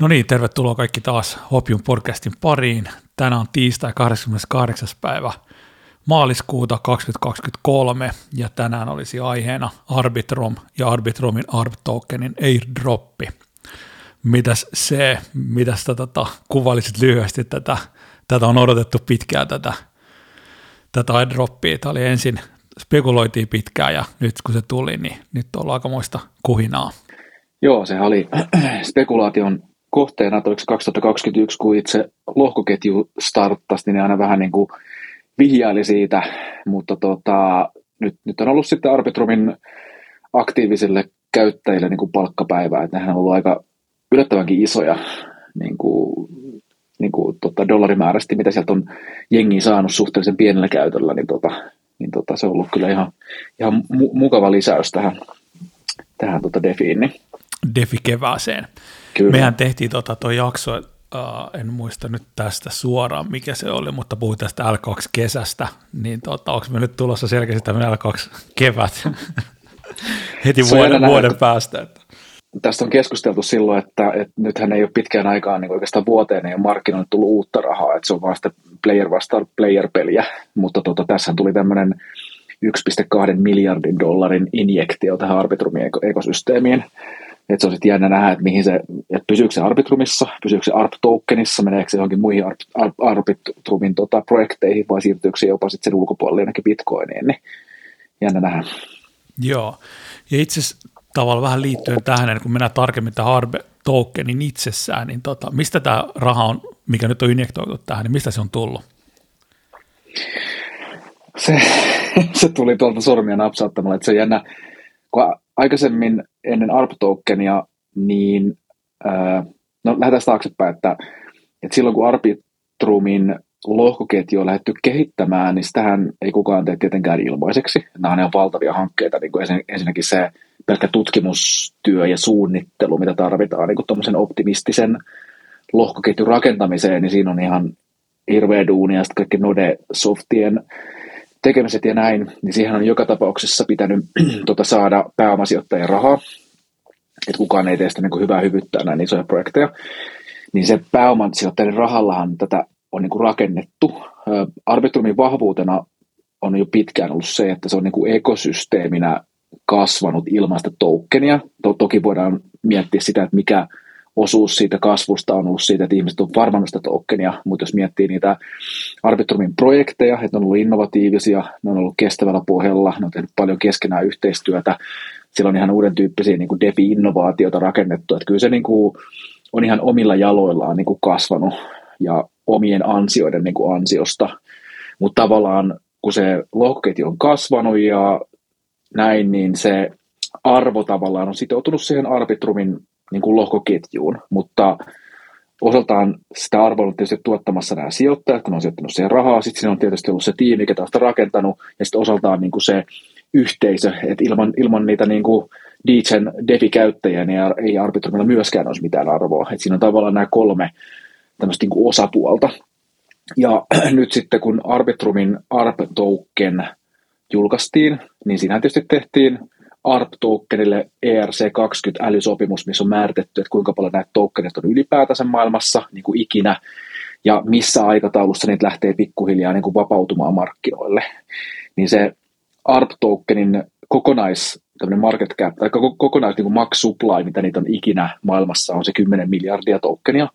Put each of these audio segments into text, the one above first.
No niin, tervetuloa kaikki taas Hopium podcastin pariin. Tänään on tiistai 28. päivä maaliskuuta 2023 ja tänään olisi aiheena Arbitrum ja Arbitrumin ARB tokenin airdroppi. Mitäs se, mitäs tota, kuvailisit lyhyesti tätä, tätä on odotettu pitkään tätä, tätä airdroppia. Tämä oli ensin, spekuloitiin pitkään ja nyt kun se tuli, niin nyt on aikamoista kuhinaa. Joo, se oli spekulaation kohteena, oliko 2021, kun itse lohkoketju starttasi, niin aina vähän niin kuin vihjaili siitä, mutta tota, nyt, nyt on ollut sitten Arbitrumin aktiivisille käyttäjille niin kuin palkkapäivää, että nehän on ollut aika yllättävänkin isoja niin kuin, niin kuin, tota, dollarimäärästi, mitä sieltä on jengi saanut suhteellisen pienellä käytöllä, niin, tota, niin tota, se on ollut kyllä ihan, ihan mu- mukava lisäys tähän, tähän tota defiin. Niin. Defi kevääseen. Kyllä. Mehän tehtiin tota tuo jakso, uh, en muista nyt tästä suoraan, mikä se oli, mutta puhuin tästä L2-kesästä, niin tota, onko me nyt tulossa selkeästi tämmöinen L2-kevät heti vuoden, vuoden päästä? Että. Tästä on keskusteltu silloin, että, että nythän ei ole pitkään aikaan niin oikeastaan vuoteen ei ole markkinoille tullut uutta rahaa, että se on vaan sitä player vastaan player-peliä, mutta tota, tässä tuli tämmöinen 1,2 miljardin dollarin injektio tähän Arbitrumin ekosysteemiin, että se on sitten jännä nähdä, että, mihin se, että pysyykö se Arbitrumissa, pysyykö se ARP-tokenissa, meneekö se johonkin muihin Arbitrumin tota, projekteihin vai siirtyykö se jopa sitten sen ulkopuolelle jonnekin bitcoiniin, niin jännä nähdä. Joo, ja itse asiassa tavallaan vähän liittyen tähän, kun mennään tarkemmin tähän Arbe-tokenin itsessään, niin tota, mistä tämä raha on, mikä nyt on injektoitu tähän, niin mistä se on tullut? Se, se tuli tuolta sormia napsauttamalla, että se on jännä, kun aikaisemmin ennen ARP-tokenia, niin ää, no lähdetään taaksepäin, että, että silloin kun Arbitrumin lohkoketju on lähdetty kehittämään, niin sitähän ei kukaan tee tietenkään ilmaiseksi. Nämä on valtavia hankkeita, niin kuin ensinnäkin se pelkkä tutkimustyö ja suunnittelu, mitä tarvitaan niin kuin optimistisen lohkoketjun rakentamiseen, niin siinä on ihan hirveä duunia, sitten kaikki Node-softien tekemiset ja näin, niin siihen on joka tapauksessa pitänyt tota, saada pääomasijoittajien rahaa, että kukaan ei tee sitä niin kuin hyvää hyvyttää näin isoja projekteja, niin se pääomasijoittajien rahallahan tätä on niin kuin rakennettu. Arbitrumin vahvuutena on jo pitkään ollut se, että se on niin kuin ekosysteeminä kasvanut ilmaista tokenia. Toki voidaan miettiä sitä, että mikä osuus siitä kasvusta on ollut siitä, että ihmiset on varmannut sitä tokenia, mutta jos miettii niitä Arbitrumin projekteja, että ne on ollut innovatiivisia, ne on ollut kestävällä pohjalla, ne on tehnyt paljon keskenään yhteistyötä, siellä on ihan uuden tyyppisiä niin kuin defi-innovaatioita rakennettu, että kyllä se niin kuin on ihan omilla jaloillaan niin kuin kasvanut ja omien ansioiden niin kuin ansiosta, mutta tavallaan kun se lohkoketju on kasvanut ja näin, niin se arvo tavallaan on sitoutunut siihen Arbitrumin niin kuin lohkoketjuun, mutta osaltaan sitä arvoa on tietysti tuottamassa nämä sijoittajat, kun on sijoittanut siihen rahaa, sitten siinä on tietysti ollut se tiimi, joka on sitä rakentanut, ja sitten osaltaan niin kuin se yhteisö, että ilman, ilman niitä niin kuin DJen DeFi-käyttäjiä niin ei Arbitrumilla myöskään olisi mitään arvoa. Et siinä on tavallaan nämä kolme tämmöistä niin kuin osapuolta. Ja nyt sitten kun Arbitrumin ARP-token julkaistiin, niin siinä tietysti tehtiin ARP-tokenille ERC20 älysopimus, missä on määritetty, että kuinka paljon näitä tokenit on ylipäätänsä maailmassa niin kuin ikinä, ja missä aikataulussa niitä lähtee pikkuhiljaa niin kuin vapautumaan markkinoille. Niin se ARP-tokenin kokonais market cap, tai kokonais niin max supply, mitä niitä on ikinä maailmassa, on se 10 miljardia tokenia.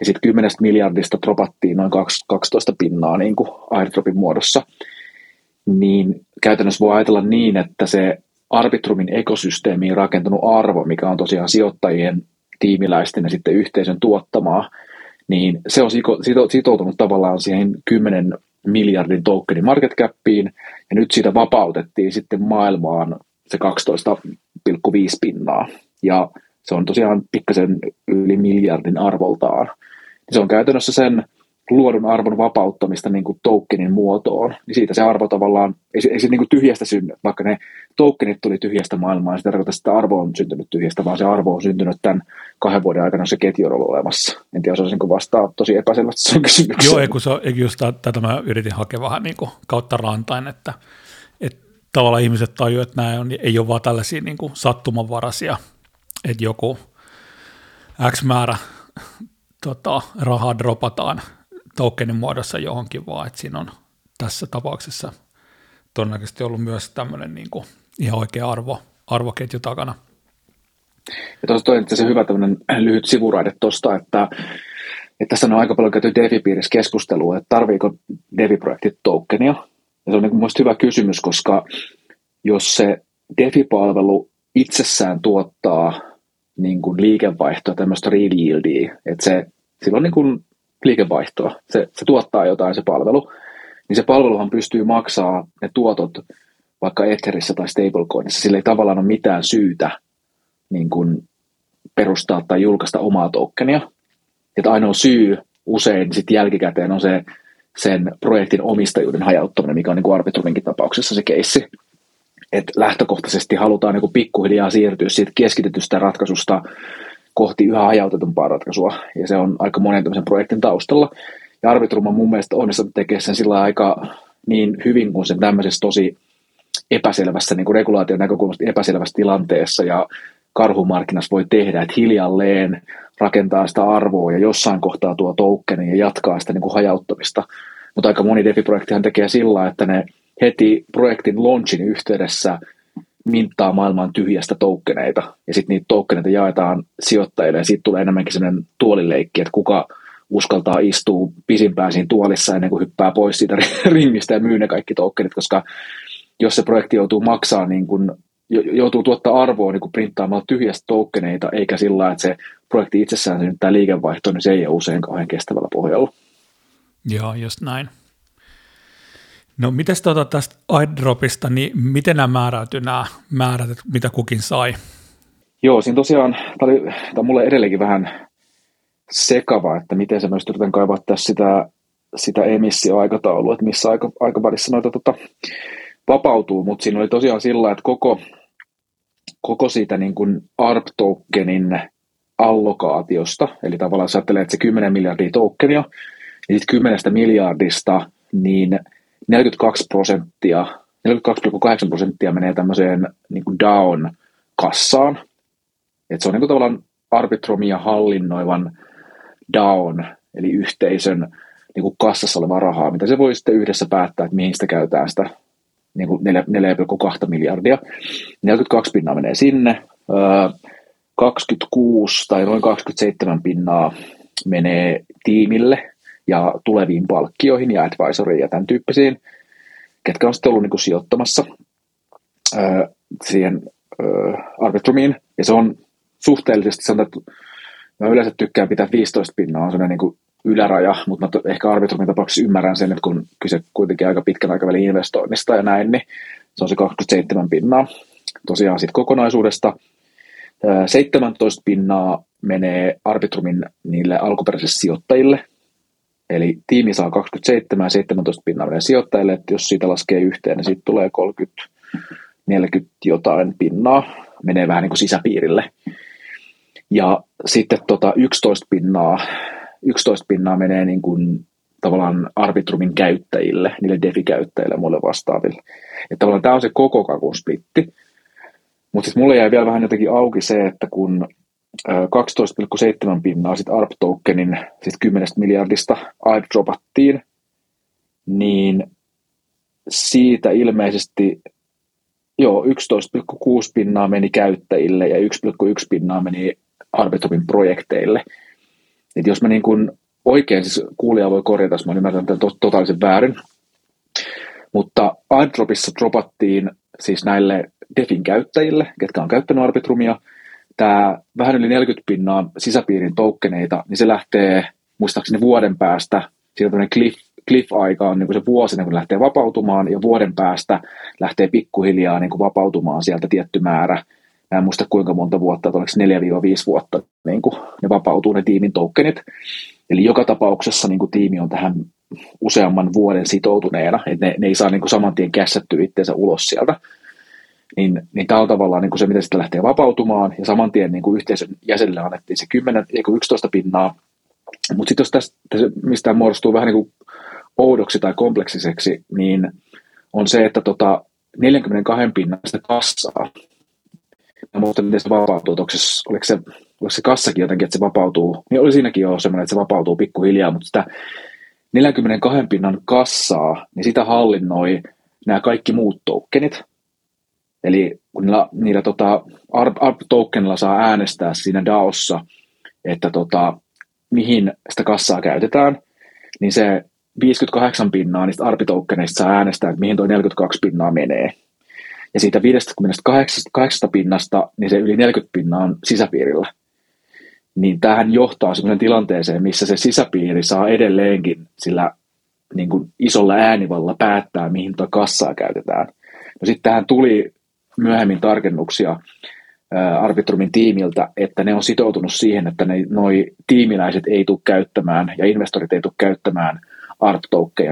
Ja sitten 10 miljardista dropattiin noin 12 pinnaa niin kuin airdropin muodossa. Niin käytännössä voi ajatella niin, että se Arbitrumin ekosysteemiin rakentunut arvo, mikä on tosiaan sijoittajien, tiimiläisten ja sitten yhteisön tuottamaa, niin se on sitoutunut tavallaan siihen 10 miljardin tokenin market capiin, ja nyt siitä vapautettiin sitten maailmaan se 12,5 pinnaa, ja se on tosiaan pikkasen yli miljardin arvoltaan. Se on käytännössä sen luodun arvon vapauttamista niin kuin tokenin muotoon, niin siitä se arvo tavallaan, ei, ei se niin kuin tyhjästä synny, vaikka ne tokenit tuli tyhjästä maailmaa, niin se tarkoittaa, että arvo on syntynyt tyhjästä, vaan se arvo on syntynyt tämän kahden vuoden aikana, se ketju on ollut olemassa. En tiedä, osaisinko vastaa tosi epäselvästi sen kysymykseen. Joo, ei, kun se, just tätä mä yritin hakea vähän niin kuin kautta rantain, että, että tavallaan ihmiset tajuivat, että nämä on, ei ole vaan tällaisia niin kuin sattumanvaraisia, että joku X määrä tota, rahaa dropataan tokenin muodossa johonkin, vaan että siinä on tässä tapauksessa todennäköisesti ollut myös tämmöinen niin kuin ihan oikea arvo, arvoketju takana. Ja tuossa toi se hyvä tämmöinen lyhyt sivuraide tuosta, että, että tässä on aika paljon käyty Devi-piirissä keskustelua, että tarviiko Devi-projektit tokenia. Ja se on niin kuin hyvä kysymys, koska jos se Defi-palvelu itsessään tuottaa niin kuin liikevaihtoa, tämmöistä real yieldia, että se, sillä on niin kuin liikevaihtoa, se, se tuottaa jotain se palvelu, niin se palveluhan pystyy maksaa ne tuotot vaikka Etherissä tai stablecoinissa, sillä ei tavallaan ole mitään syytä niin kuin perustaa tai julkaista omaa tokenia. Että ainoa syy usein sitten jälkikäteen on se sen projektin omistajuuden hajauttaminen, mikä on niin Arbitruminkin tapauksessa se keissi. Että lähtökohtaisesti halutaan niin kuin pikkuhiljaa siirtyä siitä keskitetystä ratkaisusta kohti yhä hajautetumpaa ratkaisua, ja se on aika monen tämmöisen projektin taustalla. Ja Arbitrum on mun mielestä onnistunut tekemään sen sillä aika niin hyvin kuin sen tämmöisessä tosi epäselvässä niin kuin regulaation näkökulmasta epäselvässä tilanteessa ja karhumarkkinassa voi tehdä, että hiljalleen rakentaa sitä arvoa ja jossain kohtaa tuo tokeni ja jatkaa sitä niin kuin hajauttamista. Mutta aika moni DeFi-projektihan tekee sillä, että ne heti projektin launchin yhteydessä minttaa maailman tyhjästä toukkeneita, ja sitten niitä toukkeneita jaetaan sijoittajille, ja siitä tulee enemmänkin sellainen tuolileikki, että kuka uskaltaa istua pisimpään siinä tuolissa ennen kuin hyppää pois siitä ringistä ja myy ne kaikki toukkenit, koska jos se projekti joutuu maksaa niin kuin, joutuu tuottaa arvoa niin kuin printtaamalla tyhjästä toukkeneita, eikä sillä että se projekti itsessään synnyttää liikevaihtoa, niin se ei ole usein kauhean kestävällä pohjalla. Joo, just näin. No miten tuota tästä airdropista, niin miten nämä määräytyi nämä määrät, mitä kukin sai? Joo, siinä tosiaan, tämä, oli, mulle edelleenkin vähän sekava, että miten se myös yritän kaivaa tässä sitä, sitä emissioaikataulua, että missä aika, aikavälissä noita tota, vapautuu, mutta siinä oli tosiaan sillä, että koko, koko siitä niin kuin ARP-tokenin allokaatiosta, eli tavallaan jos ajattelee, että se 10 miljardia tokenia, niin sitten 10 miljardista, niin 42 prosenttia, 42,8 prosenttia menee tämmöiseen niin kuin down-kassaan. Et se on niin kuin tavallaan arbitromia hallinnoivan down, eli yhteisön niin kuin kassassa olevaa rahaa, mitä se voi sitten yhdessä päättää, että mihin sitä käytetään sitä niin kuin 4,2 miljardia. 42 pinnaa menee sinne, 26 tai noin 27 pinnaa menee tiimille, ja tuleviin palkkioihin ja advisoriin ja tämän tyyppisiin, ketkä on sitten ollut niin kuin sijoittamassa ää, siihen ää, arbitrumiin. Ja se on suhteellisesti sanottu, mä yleensä tykkään pitää 15 pinnaa, on sellainen niin yläraja, mutta mä ehkä arbitrumin tapauksessa ymmärrän sen, että kun kyse kuitenkin aika pitkän aikavälin investoinnista ja näin, niin se on se 27 pinnaa. Tosiaan sitten kokonaisuudesta 17 pinnaa menee arbitrumin niille alkuperäisille sijoittajille, Eli tiimi saa 27 ja 17 pinnaa menee sijoittajille, että jos siitä laskee yhteen, niin siitä tulee 30, 40 jotain pinnaa, menee vähän niin kuin sisäpiirille. Ja sitten tota 11 pinnaa, 11 pinnaa menee niin kuin tavallaan Arbitrumin käyttäjille, niille DeFi-käyttäjille ja muille vastaaville. Että tavallaan tämä on se koko kakun splitti. Mutta sitten mulle jäi vielä vähän jotenkin auki se, että kun 12,7 pinnaa sit ARP-tokenin sit 10 miljardista airdropattiin, niin siitä ilmeisesti joo, 11,6 pinnaa meni käyttäjille ja 1,1 pinnaa meni Arbitropin projekteille. Et jos mä niin kun oikein, siis kuulija voi korjata, jos mä ymmärrän tämän totaalisen väärin, mutta airdropissa dropattiin siis näille DeFin käyttäjille, ketkä on käyttänyt Arbitrumia, tämä vähän yli 40 pinnaa sisäpiirin toukkeneita, niin se lähtee muistaakseni vuoden päästä, siinä on cliff, cliff-aika on niin kuin se vuosi, kun lähtee vapautumaan, ja vuoden päästä lähtee pikkuhiljaa niin kuin vapautumaan sieltä tietty määrä. Mä en muista kuinka monta vuotta, että oliko 4-5 vuotta, niin kuin ne vapautuu ne tiimin tokenit. Eli joka tapauksessa niin kuin tiimi on tähän useamman vuoden sitoutuneena, että ne, ne ei saa niin kuin saman tien kässättyä itseensä ulos sieltä niin, niin tämä on tavallaan niin kuin se, miten sitten lähtee vapautumaan, ja saman tien niin kuin yhteisön jäsenille annettiin se 10, ei 11 pinnaa, mutta sitten jos tästä mistään muodostuu vähän niin kuin oudoksi tai kompleksiseksi, niin on se, että tota 42 pinnan sitä kassaa, mutta miten se vapautuu, onko se, oliko, se, oliko se kassakin jotenkin, että se vapautuu, niin oli siinäkin jo semmoinen, että se vapautuu pikkuhiljaa, mutta sitä 42 pinnan kassaa, niin sitä hallinnoi nämä kaikki muut tokenit. Eli kun niillä, niillä tota, ARP-tokenilla saa äänestää siinä DAOssa, että tota, mihin sitä kassaa käytetään, niin se 58 pinnaa niistä ARP-tokeneista saa äänestää, että mihin tuo 42 pinnaa menee. Ja siitä 58 pinnasta, niin se yli 40 pinnaa on sisäpiirillä. Niin tähän johtaa sellaiseen tilanteeseen, missä se sisäpiiri saa edelleenkin sillä niin kuin isolla äänivalla päättää, mihin tuo kassaa käytetään. No sitten tähän tuli myöhemmin tarkennuksia Arbitrumin tiimiltä, että ne on sitoutunut siihen, että ne, noi tiimiläiset ei tule käyttämään ja investorit ei tule käyttämään art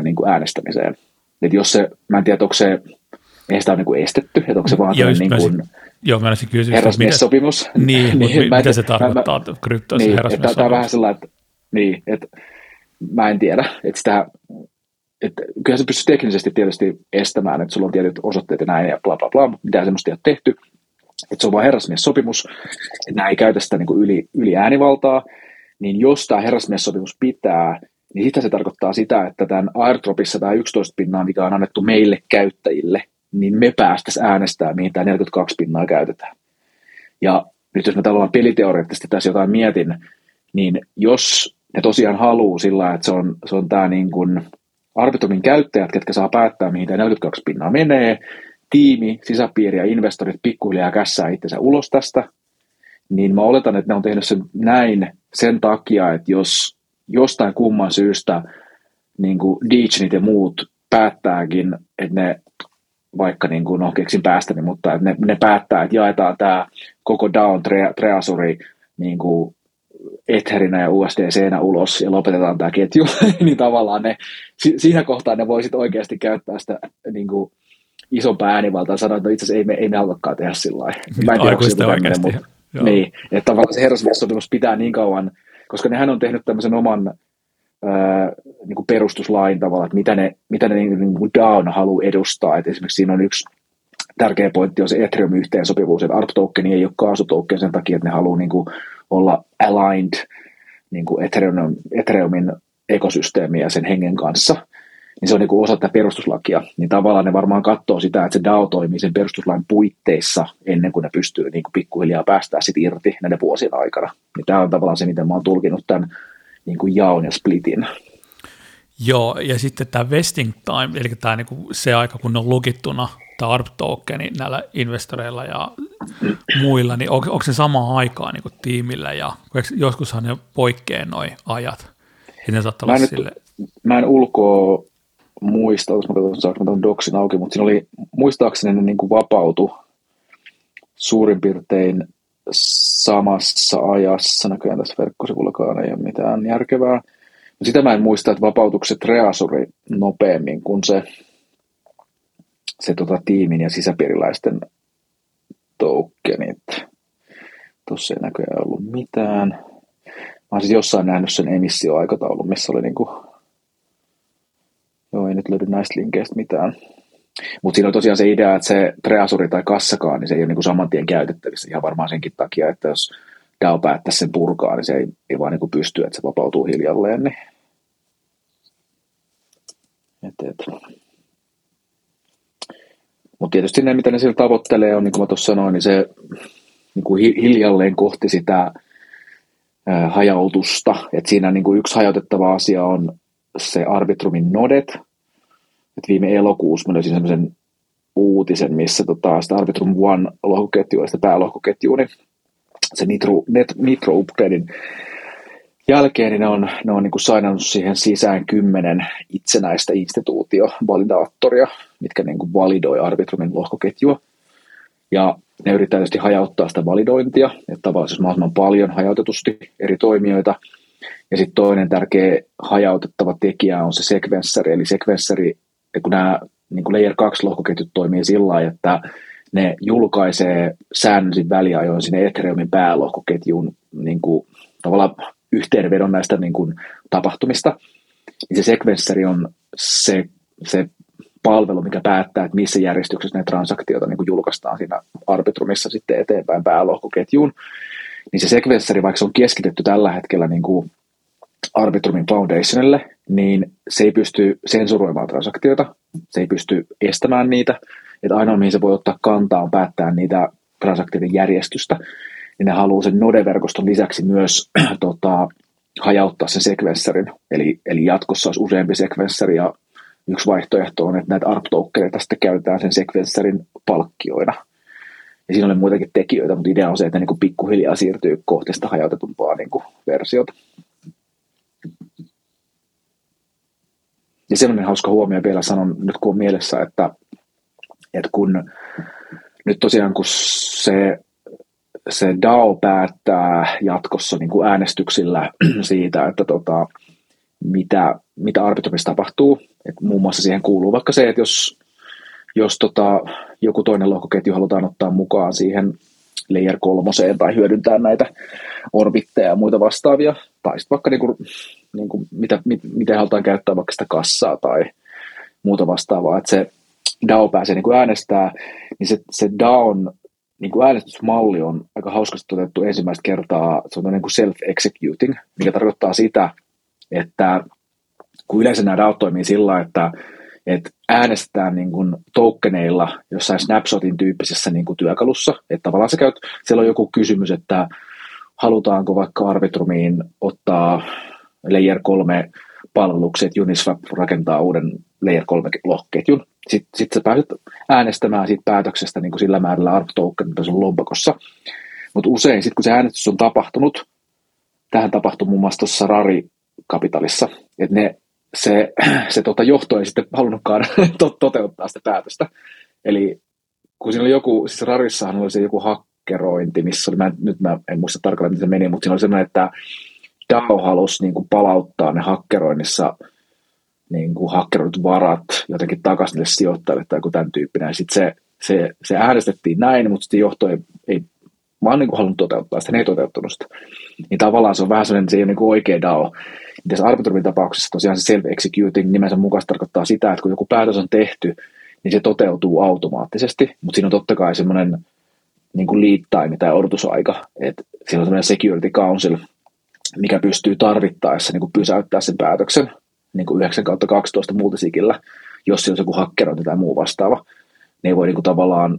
niin kuin äänestämiseen. Et jos se, mä en tiedä, onko se, ei sitä ole niin kuin estetty, että onko se vaan joo, niin kuin joo, mä kysyä, herrasmies-sopimus. Niin, niin mitä, mitä se tarkoittaa kryptoissa niin, että Tämä on vähän sellainen, että, niin, että mä en tiedä, että sitä, että kyllä se pystyy teknisesti tietysti estämään, että sulla on tietyt osoitteet ja näin ja bla bla bla, mutta mitään semmoista ei ole tehty. Että se on vain herrasmies-sopimus, että nämä ei käytä sitä niin kuin yli, yli äänivaltaa, niin jos tämä herrasmies-sopimus pitää, niin sitä se tarkoittaa sitä, että tämän airdropissa tämä 11 pinnaa, mikä on annettu meille käyttäjille, niin me päästäisiin äänestämään, mihin tämä 42 pinnaa käytetään. Ja nyt jos mä tavallaan peliteoreettisesti tässä jotain mietin, niin jos ne tosiaan haluaa sillä että se on, se on tämä niin kuin Arbitrumin käyttäjät, ketkä saa päättää, mihin tämä 42 pinnaa menee, tiimi, sisäpiiri ja investorit pikkuhiljaa kässää itsensä ulos tästä, niin mä oletan, että ne on tehnyt sen näin sen takia, että jos jostain kumman syystä niin kuin Deachnit ja muut päättääkin, että ne vaikka niin kuin, no keksin päästäni, mutta ne, ne päättää, että jaetaan tämä koko down treasuri niin kuin Etherinä ja USDCnä ulos ja lopetetaan tämä ketju, niin tavallaan ne, siinä kohtaa ne voisit oikeasti käyttää sitä niin kuin, isompaa äänivaltaa sanoa, että no itse asiassa ei me, ei me haluakaan tehdä sillä lailla. Mä en tiedä, onko mutta, niin, että tavallaan se herrasmies pitää niin kauan, koska nehän on tehnyt tämmöisen oman ää, niin kuin perustuslain tavalla, että mitä ne, mitä ne niin, niin kuin DAON haluaa edustaa. Et esimerkiksi siinä on yksi tärkeä pointti on se Ethereum yhteensopivuus, että ARP tokeni ei ole kaasutoken sen takia, että ne haluaa niin kuin olla aligned niin kuin Ethereum, Ethereumin ekosysteemiä ja sen hengen kanssa, niin se on niin kuin osa tätä perustuslakia, niin tavallaan ne varmaan katsoo sitä, että se DAO toimii sen perustuslain puitteissa ennen kuin ne pystyy niin kuin pikkuhiljaa päästää sit irti näiden vuosien aikana. Niin tämä on tavallaan se, miten mä oon tulkinut tämän niin kuin jaon ja splitin. Joo, ja sitten tämä vesting time, eli tämä niinku se aika, kun on lukittuna, tämä ARP tokeni näillä investoreilla ja muilla, niin onko, onko se sama aikaa niin tiimillä, ja joskushan ne poikkeaa noin ajat, ne saattaa olla sille... Mä en ulkoa muista, jos mä katson, saanko mä doksin auki, mutta siinä oli, muistaakseni ne niin kuin vapautu suurin piirtein samassa ajassa, näköjään tässä verkkosivullakaan ei ole mitään järkevää. Sitä mä en muista, että vapautukset reasuri nopeammin kuin se, se tota, tiimin ja sisäpiiriläisten tokenit. Tuossa ei näköjään ollut mitään. Mä olisin siis jossain nähnyt sen emissioaikataulun, missä oli niinku, joo ei nyt löydy näistä linkeistä mitään. Mutta siinä on tosiaan se idea, että se preasuri tai kassakaan, niin se ei ole niin kuin saman tien käytettävissä ihan varmaan senkin takia, että jos DAO päättäisi sen purkaa, niin se ei, ei vaan niin kuin pysty, että se vapautuu hiljalleen. Niin. Et, et. Mutta tietysti ne, mitä ne sillä tavoittelee, on niin kuin mä tuossa sanoin, niin se niin kuin hiljalleen kohti sitä ää, hajautusta. Et siinä niin kuin yksi hajautettava asia on se Arbitrumin nodet, että viime elokuussa mä löysin sellaisen uutisen, missä tota, sitä Arbitrum One lohkoketjua, sitä päälohkoketjua, niin se Nitro, Net, Nitro Upgradein jälkeen niin ne on, ne on niin kuin sainannut siihen sisään kymmenen itsenäistä instituutio-validaattoria, mitkä niin kuin validoi Arbitrumin lohkoketjua. Ja ne yrittää tietysti hajauttaa sitä validointia, että tavallaan siis mahdollisimman paljon hajautetusti eri toimijoita. Ja sitten toinen tärkeä hajautettava tekijä on se sekvenssari, eli sekvenssari kun nämä niin kuin Layer 2 lohkoketjut toimii sillä lailla, että ne julkaisee säännöllisin väliajoin sinne Ethereumin päälohkoketjuun niin kuin, tavallaan yhteenvedon näistä niin kuin, tapahtumista. Niin se sekvenssari on se, se palvelu, mikä päättää, että missä järjestyksessä ne transaktioita niin kuin julkaistaan siinä Arbitrumissa sitten eteenpäin päälohkoketjuun. Niin se sekvenssari, vaikka se on keskitetty tällä hetkellä niin kuin Arbitrumin Foundationille, niin se ei pysty sensuroimaan transaktioita, se ei pysty estämään niitä, että ainoa mihin se voi ottaa kantaa on päättää niitä transaktioiden järjestystä, niin ne haluaa sen Node-verkoston lisäksi myös tota, hajauttaa sen sekvenssarin, eli, eli jatkossa olisi useampi sekvenssari ja yksi vaihtoehto on, että näitä arp sitten käytetään sen sekvenssarin palkkioina. Ja siinä oli muitakin tekijöitä, mutta idea on se, että ne niin pikkuhiljaa siirtyy kohti sitä hajautetumpaa niin kuin versiota. Ja semmoinen hauska huomio vielä sanon nyt kun on mielessä, että, että kun nyt tosiaan kun se, se DAO päättää jatkossa niin kuin äänestyksillä siitä, että tota, mitä, mitä arbitrumissa tapahtuu. Et muun muassa siihen kuuluu vaikka se, että jos, jos tota, joku toinen lohkoketju halutaan ottaa mukaan siihen layer kolmoseen tai hyödyntää näitä orbitteja ja muita vastaavia, tai sitten vaikka niinku, niinku, mitä, mit, miten halutaan käyttää vaikka sitä kassaa tai muuta vastaavaa, että se DAO pääsee niinku äänestää, niin se, se DAOn niin kuin äänestysmalli on aika hauskasti toteutettu ensimmäistä kertaa, se on niin kuin self-executing, mikä tarkoittaa sitä, että kun yleensä nämä DAO toimii sillä, että, että äänestetään niin kuin tokeneilla jossain snapshotin tyyppisessä niin kuin työkalussa, että tavallaan sä käyt, siellä on joku kysymys, että halutaanko vaikka Arbitrumiin ottaa Layer 3 palvelukset, että Uniswap rakentaa uuden Layer 3 lohketjun. Sitten sit sä pääset äänestämään siitä päätöksestä niin kuin sillä määrällä ARP token sun lompakossa. Mutta usein sitten kun se äänestys on tapahtunut, tähän tapahtui muun muassa tuossa Rari Kapitalissa, että ne, se, se tota johto ei sitten halunnutkaan to, toteuttaa sitä päätöstä. Eli kun siinä oli joku, siis Rarissahan oli se joku hakkerointi, missä oli, mä, nyt mä en muista tarkalleen, miten se meni, mutta siinä oli semmoinen, että DAO halusi niin kuin palauttaa ne hakkeroinnissa niin kuin hakkeroidut varat jotenkin takaisin niille sijoittajille tai joku tämän tyyppinen. Sitten se, se, se äänestettiin näin, mutta sitten johto ei, ei vaan niin kuin halunnut toteuttaa sitä, ne ei toteuttanut sitä. Niin tavallaan se on vähän sellainen, se ei ole niin kuin oikea DAO. Tässä arbitrumin tapauksessa tosiaan se self-executing nimensä mukaan tarkoittaa sitä, että kun joku päätös on tehty, niin se toteutuu automaattisesti, mutta siinä on totta kai semmoinen niin kuin lead time tai odotusaika, että siinä on semmoinen security council, mikä pystyy tarvittaessa niin kuin pysäyttää sen päätöksen niin kuin 9 kautta 12 multisikillä, jos siellä on joku hakkerointi tai muu vastaava. Ne ei voi niin kuin tavallaan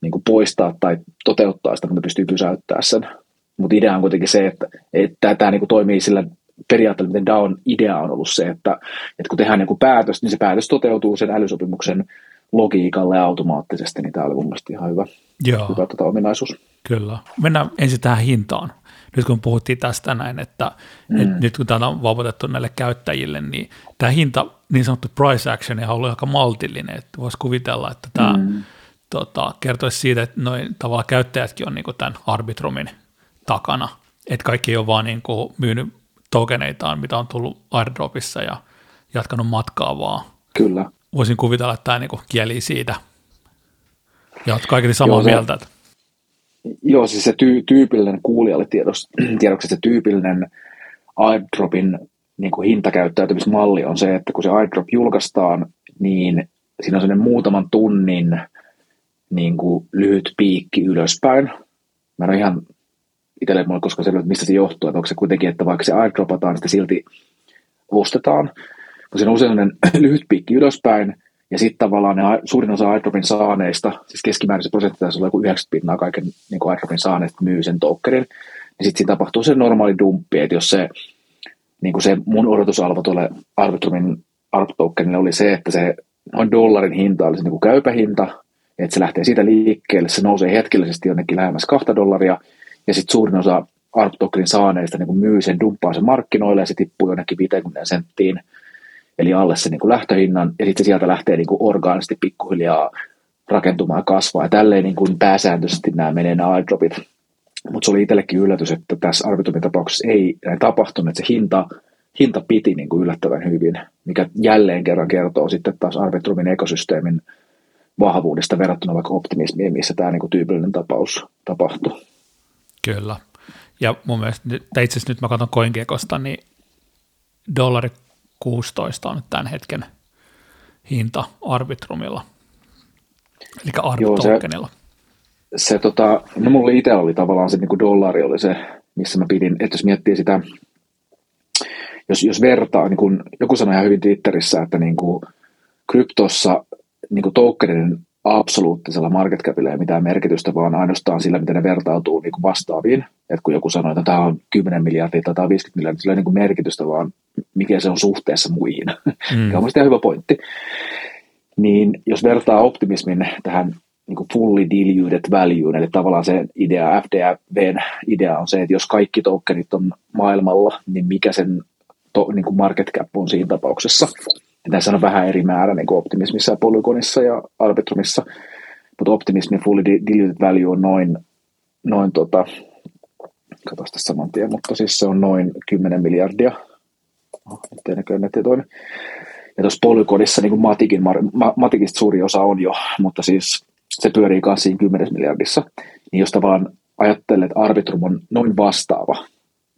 niin kuin poistaa tai toteuttaa sitä, mutta pystyy pysäyttämään sen. Mutta idea on kuitenkin se, että, että tämä niin kuin toimii sillä periaatteella, miten DAOn idea on ollut se, että, että kun tehdään joku päätös, niin se päätös toteutuu sen älysopimuksen logiikalle automaattisesti, niin tämä oli mun mielestä ihan hyvä, Joo. hyvä tota ominaisuus. Kyllä. Mennään ensin tähän hintaan nyt kun puhuttiin tästä näin, että, mm. että nyt kun tämä on vapautettu näille käyttäjille, niin tämä hinta, niin sanottu price action, on ollut aika maltillinen, että voisi kuvitella, että tämä mm. tota, kertoisi siitä, että noin tavallaan käyttäjätkin on niin kuin tämän Arbitrumin takana, että kaikki ei ole vaan niin kuin myynyt tokeneitaan, mitä on tullut airdropissa ja jatkanut matkaa vaan. Kyllä. Voisin kuvitella, että tämä niin kuin kieli siitä. Ja olet kaikki samaa Joo, mieltä. Että Joo, siis se tyy- tyypillinen kuulijalle tiedoksi, tiedoksi se tyypillinen airdropin niin kuin hintakäyttäytymismalli on se, että kun se airdrop julkaistaan, niin siinä on sellainen muutaman tunnin niin kuin lyhyt piikki ylöspäin. Mä en ole ihan itselle mulle koskaan selvä, mistä se johtuu, että onko se kuitenkin, että vaikka se airdropataan, niin sitä silti ostetaan. Mutta siinä on usein lyhyt piikki ylöspäin, ja sitten tavallaan ne, suurin osa airdropin saaneista, siis keskimäärin prosentti taisi olla joku 90 pinnaa kaiken niin airdropin saaneista myy sen tokenin, niin sitten siinä tapahtuu se normaali dumppi, että jos se, niin kuin se mun odotusalvo tuolle ARP tokenille oli se, että se on dollarin hinta oli se niin kuin käypä hinta, että se lähtee siitä liikkeelle, se nousee hetkellisesti jonnekin lähemmäs kahta dollaria, ja sitten suurin osa ARP saaneista niin kuin myy sen, dumppaa sen markkinoille, ja se tippuu jonnekin 50 senttiin, eli alle se niin kuin lähtöhinnan, ja sitten sieltä lähtee niin kuin orgaanisesti pikkuhiljaa rakentumaan kasvaa. Ja tälleen niin kuin pääsääntöisesti nämä menee nämä airdropit. Mutta se oli itsellekin yllätys, että tässä Arbitrumin tapauksessa ei näin tapahtunut, että se hinta, hinta piti niin kuin yllättävän hyvin, mikä jälleen kerran kertoo sitten taas Arbitrumin ekosysteemin vahvuudesta verrattuna vaikka optimismiin, missä tämä niin kuin tyypillinen tapaus tapahtui. Kyllä. Ja mun mielestä, itse asiassa nyt mä katson CoinGeckosta, niin dollari 16 on nyt tämän hetken hinta Arbitrumilla, eli Arbitokenilla. Se, se tota, no mulla itse oli tavallaan se niin kuin dollari oli se, missä mä pidin, että jos miettii sitä, jos, jos vertaa, niin kuin joku sanoi ihan hyvin Twitterissä, että niin kuin kryptossa niin kuin tokenin absoluuttisella market capilla ei mitään merkitystä, vaan ainoastaan sillä, miten ne vertautuu niin kuin vastaaviin. Et kun joku sanoo, että tämä on 10 miljardia tai tämä on 50 miljardia, sillä ei niin kuin merkitystä, vaan mikä se on suhteessa muihin. Mm. Mikä on mielestäni hyvä pointti. Niin jos vertaa optimismin tähän niin kuin fully diluted value, eli tavallaan se idea, FDVn idea on se, että jos kaikki tokenit on maailmalla, niin mikä sen to, niin kuin market cap on siinä tapauksessa. Tässä on vähän eri määrä niin kuin optimismissa ja polygonissa ja arbitrumissa, mutta optimismin fully diluted value on noin, noin tota, katsotaan tässä saman tien, mutta siis se on noin 10 miljardia. Oh, nyt ei näköjään. Ja tuossa polygonissa niin kuin Matikin, Matikista suuri osa on jo, mutta siis se pyörii kanssa siinä 10 miljardissa. Niin jos tavallaan ajattelee, että Arbitrum on noin vastaava,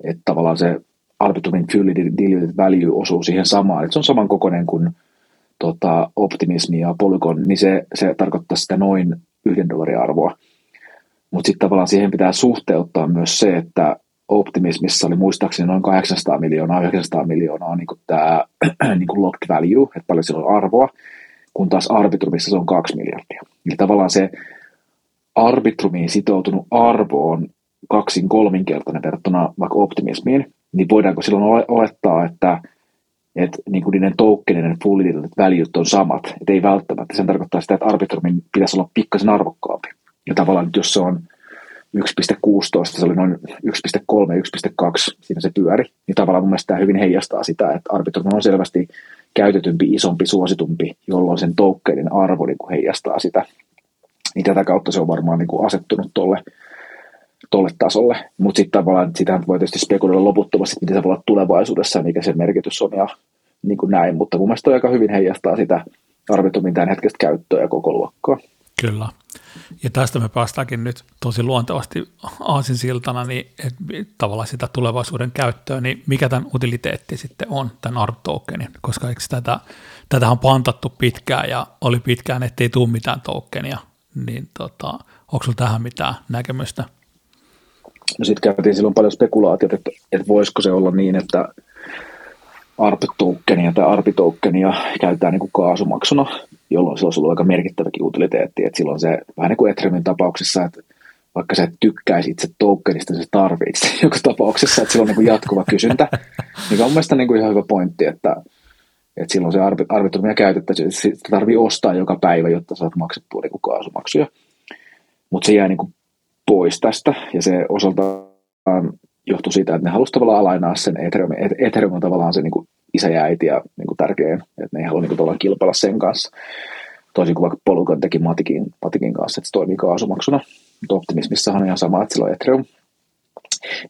että tavallaan se Arbitrumin fully diluted value osuu siihen samaan, että se on saman kokoinen kuin tota, optimismi ja polygon, niin se, se tarkoittaa sitä noin yhden dollarin arvoa. Mutta sitten tavallaan siihen pitää suhteuttaa myös se, että optimismissa oli muistaakseni noin 800 miljoonaa, 900 miljoonaa niin tämä niin locked value, että paljon sillä on arvoa, kun taas arbitrumissa se on 2 miljardia. Eli tavallaan se arbitrumiin sitoutunut arvo on kaksin kolminkertainen verrattuna vaikka optimismiin, niin voidaanko silloin olettaa, että että niin kuin niiden tokeninen fully valuet on samat, että ei välttämättä. Sen tarkoittaa sitä, että arbitrumin pitäisi olla pikkasen arvokkaampi. Ja tavallaan nyt jos se on 1.16, se oli noin 1.3, 1.2, siinä se pyöri, niin tavallaan mun mielestä tämä hyvin heijastaa sitä, että Arbitrum on selvästi käytetympi, isompi, suositumpi, jolloin sen tokenin arvo niin kuin heijastaa sitä. Niin tätä kautta se on varmaan niin kuin asettunut tuolle tolle tasolle. Mutta sitten tavallaan sitä voi tietysti spekuloida loputtomasti, miten se voi olla tulevaisuudessa ja mikä se merkitys on ja niin kuin näin. Mutta mun mielestä aika hyvin heijastaa sitä Arbitrumin tämän hetkestä käyttöä ja koko luokkaa. Kyllä. Ja tästä me päästäänkin nyt tosi luontevasti aasinsiltana, niin et, tavallaan sitä tulevaisuuden käyttöä, niin mikä tämän utiliteetti sitten on, tämän ARP tokenin, koska eikö tätä, tätä on pantattu pitkään ja oli pitkään, ettei tule mitään tokenia, niin tota, onko sinulla tähän mitään näkemystä? Sitten käytiin silloin paljon spekulaatiota, että, että voisiko se olla niin, että ARP-tokenia tai ARP-tokenia käytetään niin kaasumaksuna, jolloin sillä olisi ollut aika merkittäväkin utiliteetti. Että silloin se, vähän niin kuin Ethereumin tapauksessa, että vaikka sä et tykkäisi itse tokenista, niin sä tarvitset joka tapauksessa, että sillä on niin jatkuva kysyntä. Mikä on mielestäni niin ihan hyvä pointti, että, että silloin se arbitrumia käytettäisiin, sitä tarvii ostaa joka päivä, jotta saat maksettua niin kaasumaksuja. Mutta se jää niin kuin pois tästä, ja se osaltaan johtui siitä, että ne halusivat tavallaan alainaa sen Ethereum. Ethereum on tavallaan se niin kuin isä ja äiti ja niin kuin tärkein, että ne ei halua niin kuin, kilpailla sen kanssa. Toisin kuin vaikka Polygon teki Matikin, Matikin kanssa, että se toimii kaasumaksuna. Mutta optimismissahan on ihan sama, että sillä on Ethereum.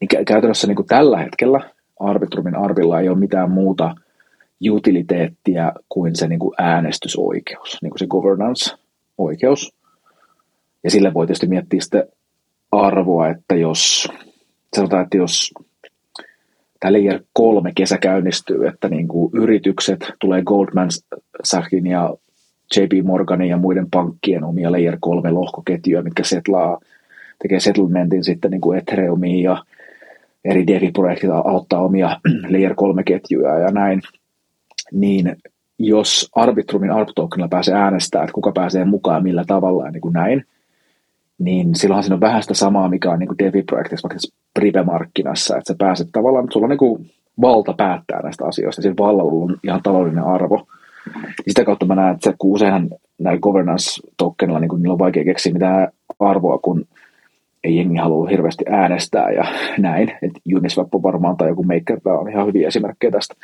Niin käytännössä niin kuin tällä hetkellä Arbitrumin Arbilla ei ole mitään muuta utiliteettia kuin se niin kuin äänestysoikeus, niin kuin se governance-oikeus. Ja sille voi tietysti miettiä sitten arvoa, että jos sanotaan, että jos tämä layer kolme kesä käynnistyy, että niin kuin yritykset tulee Goldman Sachsin ja JP Morganin ja muiden pankkien omia layer kolme lohkoketjuja, mitkä setlaa, tekee settlementin sitten niin kuin Ethereumiin ja eri DeFi-projektit auttaa omia layer kolme ketjuja ja näin, niin jos Arbitrumin ARP pääsee äänestämään, että kuka pääsee mukaan millä tavalla ja niin kuin näin, niin silloinhan siinä on vähän sitä samaa, mikä on niin DeFi-projektissa, vaikka Prive-markkinassa, että sä pääset tavallaan, sulla on niin kuin valta päättää näistä asioista, siinä vallalla on ihan taloudellinen arvo. Sitä kautta mä näen, että kun useinhan näillä governance-tokenilla, niin niillä on vaikea keksiä mitään arvoa, kun ei jengi halua hirveästi äänestää ja näin. Että Uniswap on varmaan tai joku Maker on ihan hyviä esimerkkejä tästä.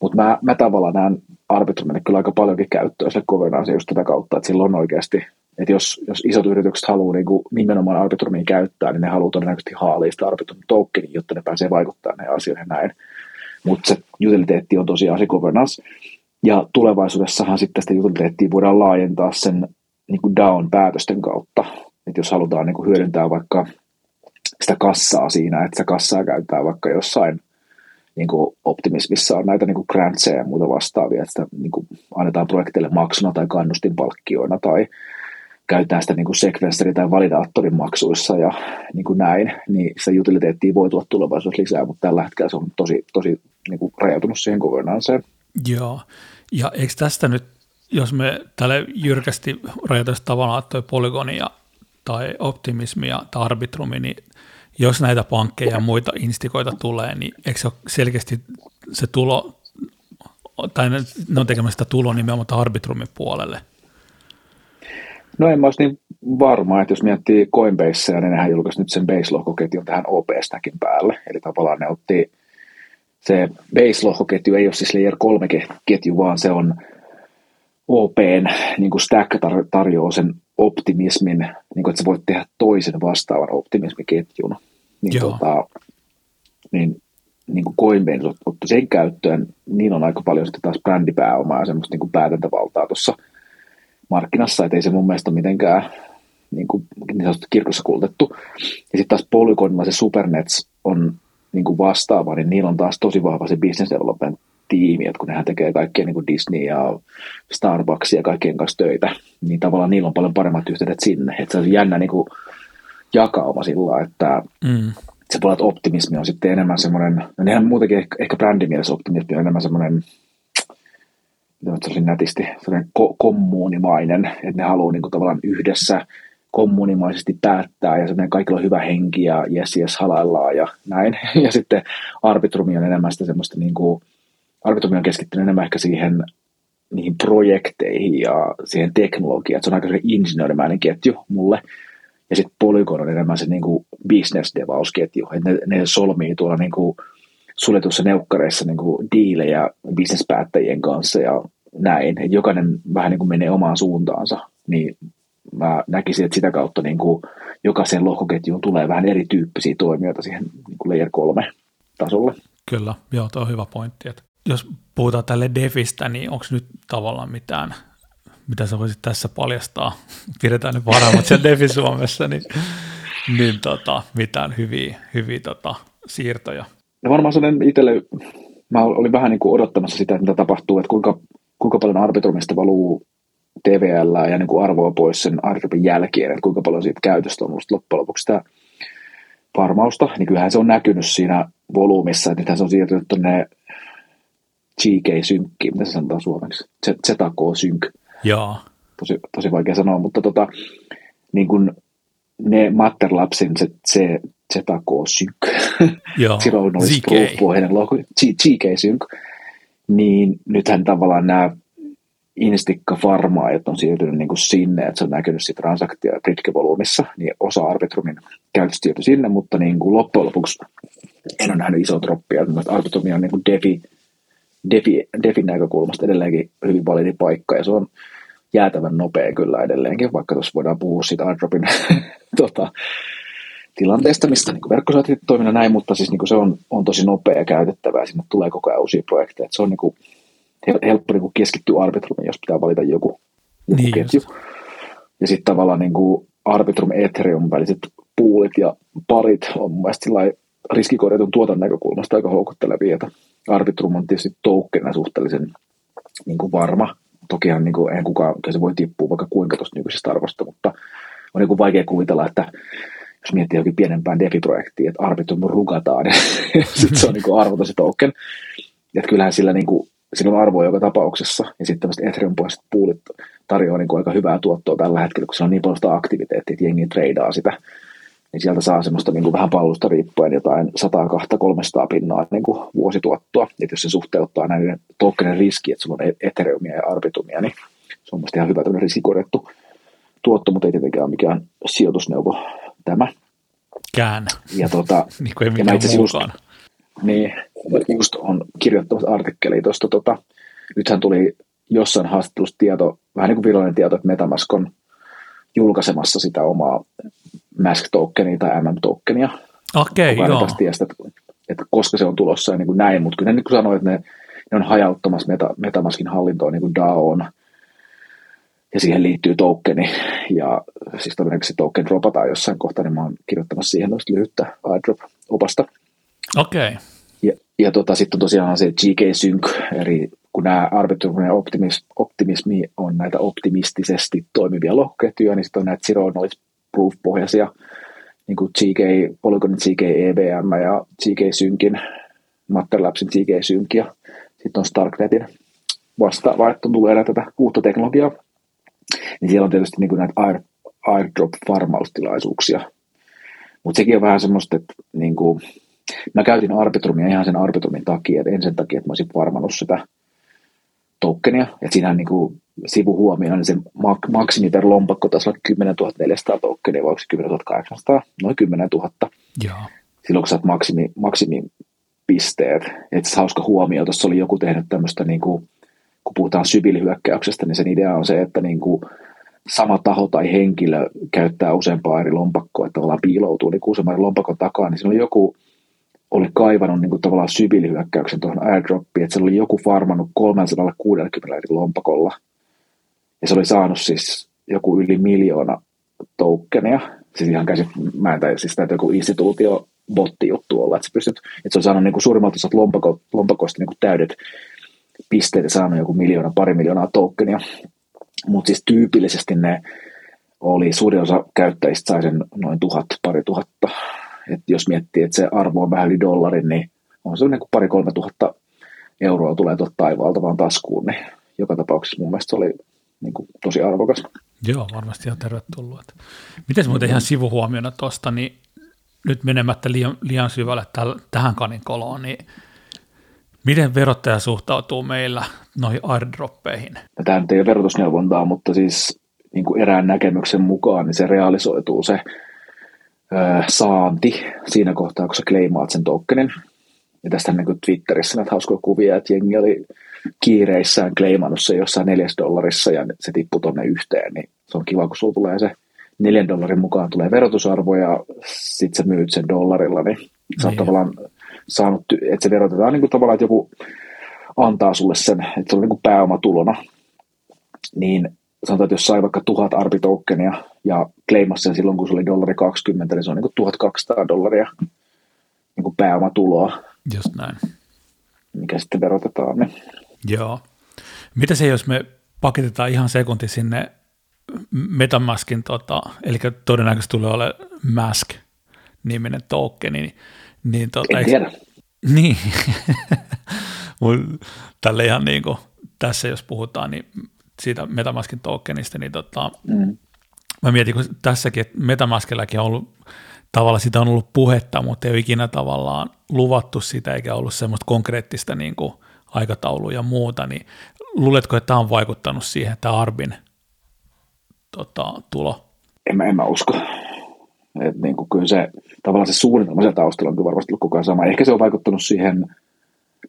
Mutta mä, mä tavallaan näen Arbitrumille kyllä aika paljonkin käyttöä sille governance just tätä kautta, että sillä on oikeasti että jos, jos isot yritykset haluaa niin kuin nimenomaan Arbitrumia käyttää, niin ne haluaa todennäköisesti haalia sitä Arbitrum tokenin, jotta ne pääsee vaikuttamaan näihin asioihin näin. Mutta se utiliteetti on tosiaan se governance. Ja tulevaisuudessahan sitten sitä utiliteettia voidaan laajentaa sen niin kuin down-päätösten kautta. Että jos halutaan niin kuin hyödyntää vaikka sitä kassaa siinä, että sitä kassaa käytetään vaikka jossain niin kuin Optimismissa on näitä niin kuin grantseja ja muuta vastaavia, että sitä niin kuin annetaan projekteille maksuna tai kannustinpalkkioina tai käytetään sitä niin kuin sekvensseri- tai validaattorin maksuissa ja niin kuin näin, niin sitä utiliteettia voi tulla tulevaisuudessa lisää, mutta tällä hetkellä se on tosi, tosi niin kuin rajautunut siihen kokonaiseen. Joo, ja eikö tästä nyt, jos me tälle jyrkästi rajataisiin tavallaan tuo polygonia tai optimismia tai arbitrumi, niin jos näitä pankkeja ja muita instikoita tulee, niin eikö se ole selkeästi se tulo, tai ne on tekemässä sitä tuloa nimenomaan arbitrumin puolelle? No en mä olisi niin varma, että jos miettii Coinbasea, niin nehän julkaisi nyt sen base-lohkoketjun tähän OP-stäkin päälle. Eli tavallaan ne otti, se base-lohkoketju ei ole siis layer 3 ketju, vaan se on OPn niin kuin stack tarjoaa sen optimismin, niin kuin, että sä voit tehdä toisen vastaavan optimismiketjun. Niin, tota, niin, niin kuin Coinbase otti sen käyttöön, niin on aika paljon sitten taas brändipääomaa ja semmoista niin kuin päätäntävaltaa tuossa markkinassa, että ei se mun mielestä mitenkään niin, kuin, niin sanotusti kirkossa kultettu. Ja sitten taas Polygonilla se Supernets on niin kuin vastaava, niin niillä on taas tosi vahva se business development tiimi, että kun nehän tekee kaikkea niin kuin Disney ja Starbucks ja kaikkien kanssa töitä, niin tavallaan niillä on paljon paremmat yhteydet sinne. Että se on jännä niin kuin jakauma sillä että mm. se puolet optimismi on sitten enemmän semmoinen, no nehän muutenkin ehkä, ehkä brändimielessä optimismi on enemmän semmoinen on nätisti, sellainen ko- kommuunimainen, että ne haluaa niin kuin, tavallaan yhdessä kommunimaisesti päättää ja semmoinen kaikilla on hyvä henki ja jes, jes, halaillaan ja näin. Ja sitten arbitrumi on enemmän sitä semmoista niin kuin, arbitrumi on keskittynyt enemmän ehkä siihen niihin projekteihin ja siihen teknologiaan. Se on aika insinöörimäinen ketju mulle. Ja sitten Polygon on enemmän se niin kuin business devausketju. Että ne, ne solmii tuolla niin kuin suljetussa neukkareissa niin kuin diilejä bisnespäättäjien kanssa ja näin. Että jokainen vähän niin kuin menee omaan suuntaansa. Niin mä näkisin, että sitä kautta niin kuin jokaisen lohkoketjuun tulee vähän erityyppisiä toimijoita siihen niin kuin layer 3 tasolle. Kyllä, joo, tuo on hyvä pointti. Että jos puhutaan tälle defistä, niin onko nyt tavallaan mitään, mitä sä voisit tässä paljastaa? Pidetään nyt varaamat sen defi Suomessa, niin, niin tota, mitään hyviä, hyviä tota, siirtoja. No varmaan sellainen itselle, mä olin vähän niin kuin odottamassa sitä, että mitä tapahtuu, että kuinka, kuinka paljon arbitrumista valuu TVL ja niin kuin arvoa pois sen arbitrumin jälkeen, että kuinka paljon siitä käytöstä on ollut loppujen lopuksi sitä varmausta, niin kyllähän se on näkynyt siinä volyymissa, että nythän se on siirtynyt tuonne GK-synkkiin, mitä se sanotaan suomeksi, ZK-synk. Joo. Tosi, tosi vaikea sanoa, mutta tota, niin kuin ne Matterlapsin se, se ZK-synk, silloin oli Stroke-pohjainen logo, GK-synk, niin nythän tavallaan nämä Instikka Farmaajat on siirtynyt niin kuin sinne, että se on näkynyt sitten transaktio- ja bridge-volyymissa, niin osa Arbitrumin käytöstä siirtyi sinne, mutta niin kuin loppujen lopuksi en ole nähnyt isoa droppia. Arbitrumi on niin kuin defi, defi, defin näkökulmasta edelleenkin hyvin validi paikka, ja se on jäätävän nopea kyllä edelleenkin, vaikka tuossa voidaan puhua siitä airdropin tota, tilanteesta, mistä niin verkkosaatit toiminnan näin, mutta siis niin kuin se on, on tosi nopea ja käytettävää, sinne tulee koko ajan uusia projekteja, että se on niin kuin helppo niin kuin keskittyä arbitrumiin, jos pitää valita joku, joku niin ketju. Just. Ja sitten tavallaan niin kuin Arbitrum Ethereum väliset puulit ja parit on mun mielestä riskikorjatun tuotan näkökulmasta aika houkuttelevia, että Arbitrum on tietysti toukkenä suhteellisen niin kuin varma. Tokihan niin kuin, eihän kukaan, se voi tippua vaikka kuinka tuosta nykyisestä arvosta, mutta on niin kuin vaikea kuvitella, että jos miettii jokin pienempään DeFi-projektia, että Arbitrum rugataan, ja sitten se on niin arvoton se token. Että kyllähän sillä niin kuin, sillä on arvoa joka tapauksessa, ja sitten tämmöiset Ethereum-pohjaiset puulit tarjoaa niin aika hyvää tuottoa tällä hetkellä, kun se on niin paljon sitä aktiviteettia, että jengi treidaa sitä, niin sieltä saa semmoista niin kuin vähän pallusta riippuen jotain 100-200-300 pinnaa niin kuin vuosituottoa. Että jos se suhteuttaa näiden tokenen riski, että sulla on e- Ethereumia ja Arbitumia, niin se on ihan hyvä tämmöinen riskikorjattu tuotto, mutta ei tietenkään ole mikään sijoitusneuvo tämä. Käännä. Ja, tota, niin kuin ei mikään just, niin, just on kirjoittanut artikkeli tuosta, tota, nythän tuli jossain haastattelussa tieto, vähän niin kuin virallinen tieto, että Metamask on julkaisemassa sitä omaa Mask-tokenia tai MM-tokenia. Okei, okay, joo. Tiestä, että, että, koska se on tulossa ja niin kuin näin, mutta kyllä niin kuin sanoin, että ne, ne on hajauttamassa Meta, Metamaskin hallintoa niin kuin DAOon, ja siihen liittyy tokeni, ja siis todennäköisesti token dropataan jossain kohtaa, niin mä oon kirjoittamassa siihen lyhyttä iDrop-opasta. Okei. Okay. Ja, ja tota, sitten tosiaan se GK Sync, eli kun nämä Arbitrum ja optimis, optimismi on näitä optimistisesti toimivia lohkoketjuja, niin sitten on näitä Zero Knowledge Proof-pohjaisia, niin kuin GK, Polygon GK EVM ja GK Syncin, Matterlabsin GK Sync ja sitten on Starknetin vastaava, että tulee tätä uutta teknologiaa. Niin siellä on tietysti niin kuin näitä air, airdrop-farmaustilaisuuksia. Mutta sekin on vähän semmoista, että niin kuin, mä käytin Arbitrumia ihan sen Arbitrumin takia, että en sen takia, että mä olisin varmannut sitä tokenia, että siinähän niin kuin sivuhuomioon, niin se mak- maksimi per lompakko taisi olla 10 400 tokenia, vai onko se 10 800? Noin 10 000. Joo. Silloin kun sä oot maksimi, maksimi pisteet. Että hauska huomio, tuossa oli joku tehnyt tämmöistä, niin kuin, kun puhutaan sybilhyökkäyksestä, niin sen idea on se, että niin kuin sama taho tai henkilö käyttää useampaa eri lompakkoa, että tavallaan piiloutuu niin useamman lompakon takaa, niin siinä oli joku, oli kaivannut niin kuin tavallaan sybilihyökkäyksen tuohon airdroppiin, että se oli joku farmannut 360 eri lompakolla, ja se oli saanut siis joku yli miljoona tokenia, siis ihan käsit, mä en tai siis täytyy joku instituutio botti juttu olla, että se pystyt, että se on saanut niin kuin suurimmalta osat lompako, lompakoista niin kuin täydet pisteet ja saanut joku miljoona, pari miljoonaa tokenia, mutta siis tyypillisesti ne oli, suurin osa käyttäjistä sai sen noin tuhat, pari tuhatta. Et jos miettii, että se arvo on vähän yli dollarin, niin on se niin kuin pari kolme tuhatta euroa tulee tuolta taivaalta vaan taskuun, niin joka tapauksessa mun mielestä se oli niin kuin tosi arvokas. Joo, varmasti ihan tervetullut. Miten muuten ihan sivuhuomiona tuosta, niin nyt menemättä liian, liian syvälle täl, tähän kaninkoloon, niin miten verottaja suhtautuu meillä noihin airdroppeihin? No, tämä nyt ei ole verotusneuvontaa, mutta siis niin kuin erään näkemyksen mukaan niin se realisoituu se ö, saanti siinä kohtaa, kun sä kleimaat sen tokenin. Ja tästä niin kuin Twitterissä näitä hauskoja kuvia, että jengi oli kiireissään kleimannut se jossain neljäs dollarissa ja se tippui tonne yhteen, niin se on kiva, kun sulla tulee se neljän dollarin mukaan tulee verotusarvo ja sit sä myyt sen dollarilla, niin sä oot niin. tavallaan saanut, että se verotetaan niin kuin tavallaan, että joku antaa sulle sen, että se on niin kuin pääomatulona, niin sanotaan, että jos sai vaikka tuhat arbitokenia ja kleimasi sen silloin, kun se oli dollari 20, niin se on niin kuin 1200 dollaria niin kuin pääomatuloa. Just näin. Mikä sitten verotetaan. Niin. Joo. Mitä se, jos me paketetaan ihan sekunti sinne Metamaskin, tota, eli todennäköisesti tulee olemaan Mask-niminen tokeni, niin, niin tota, en tiedä. Niin, tälle ihan niin kuin, tässä jos puhutaan niin siitä Metamaskin tokenista, niin tota, mm. mä mietin, kun tässäkin, että Metamaskillakin on ollut, tavallaan sitä on ollut puhetta, mutta ei ole ikinä tavallaan luvattu sitä, eikä ollut semmoista konkreettista niin kuin aikataulua ja muuta, niin luuletko, että tämä on vaikuttanut siihen, että Arbin tota, tulo? En mä, en mä usko. Et niin kuin kyllä se, tavallaan se suunnitelma siellä taustalla on kyllä varmasti ollut koko ajan sama. Ehkä se on vaikuttanut siihen,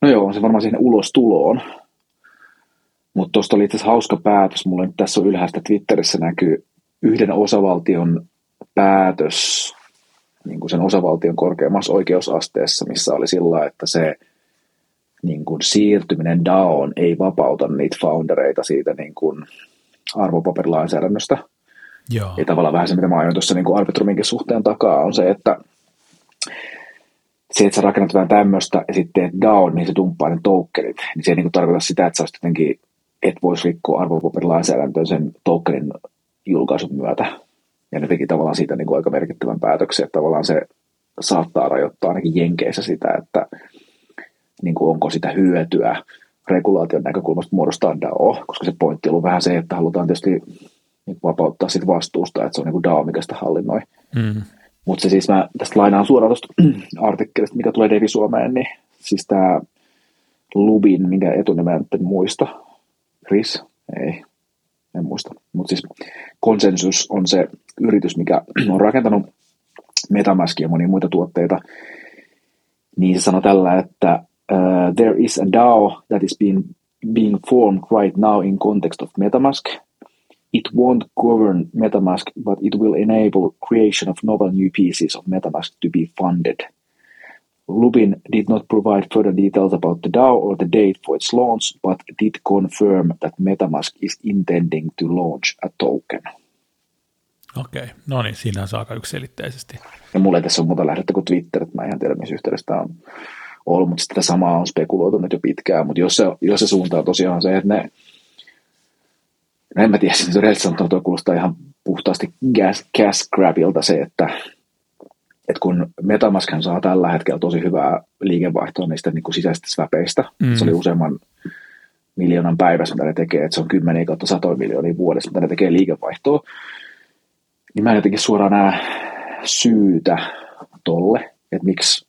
no joo, on se varmaan siihen ulostuloon. Mutta tuosta oli itse asiassa hauska päätös. Mulla nyt tässä on ylhäästä Twitterissä näkyy yhden osavaltion päätös niin kuin sen osavaltion korkeammassa oikeusasteessa, missä oli sillä, että se niin kuin siirtyminen DAOon ei vapauta niitä foundereita siitä niin kuin arvopaperilainsäädännöstä. Joo. Ja tavallaan vähän se, mitä mä ajoin tuossa niin Arbitruminkin suhteen takaa, on se, että se, että sä rakennat jotain tämmöistä ja sitten teet DAO, niin se dumppaa ne tokenit, niin se ei niin tarkoita sitä, että sä jotenkin, et voisi rikkoa arvopaperilainsäädäntöön sen tokenin julkaisun myötä. Ja ne teki tavallaan siitä niin kuin aika merkittävän päätöksen, että tavallaan se saattaa rajoittaa ainakin Jenkeissä sitä, että niin kuin onko sitä hyötyä regulaation näkökulmasta muodostaa DAO, koska se pointti on ollut vähän se, että halutaan tietysti niin vapauttaa sit vastuusta, että se on niin kuin DAO, mikä sitä hallinnoi. Mm. Mutta se siis mä tästä lainaan suoraan tuosta artikkelista, mikä tulee Devi Suomeen, niin siis tämä Lubin, minkä etunimeä en muista, Chris, ei, en muista, mutta siis konsensus on se yritys, mikä on rakentanut Metamaskia ja monia muita tuotteita, niin se sanoi tällä, että uh, there is a DAO that is being being formed right now in context of MetaMask. It won't govern MetaMask, but it will enable creation of novel new pieces of MetaMask to be funded. Lubin did not provide further details about the DAO or the date for its launch, but did confirm that MetaMask is intending to launch a token. Okei, okay. no niin, siinä on aika yksilitteisesti. Ja mulle tässä on muuta lähdettä kuin Twitter, että mä en tiedä, missä yhteydessä tämä on ollut, mutta sitä samaa on spekuloitu nyt jo pitkään, mutta jos se, jos se suuntaa tosiaan se, että ne, no en mä tiedä, siis rehellisesti sanottuna tuo kuulostaa ihan puhtaasti gas, gas grabilta se, että, että kun Metamask saa tällä hetkellä tosi hyvää liikevaihtoa niistä niin kuin sisäisistä swapeista, mm. se oli useamman miljoonan päivässä, mitä ne tekee, että se on kymmeniä kautta satoja miljoonia vuodessa, mitä ne tekee liikevaihtoa, niin mä en jotenkin suoraan näe syytä tolle, että miksi,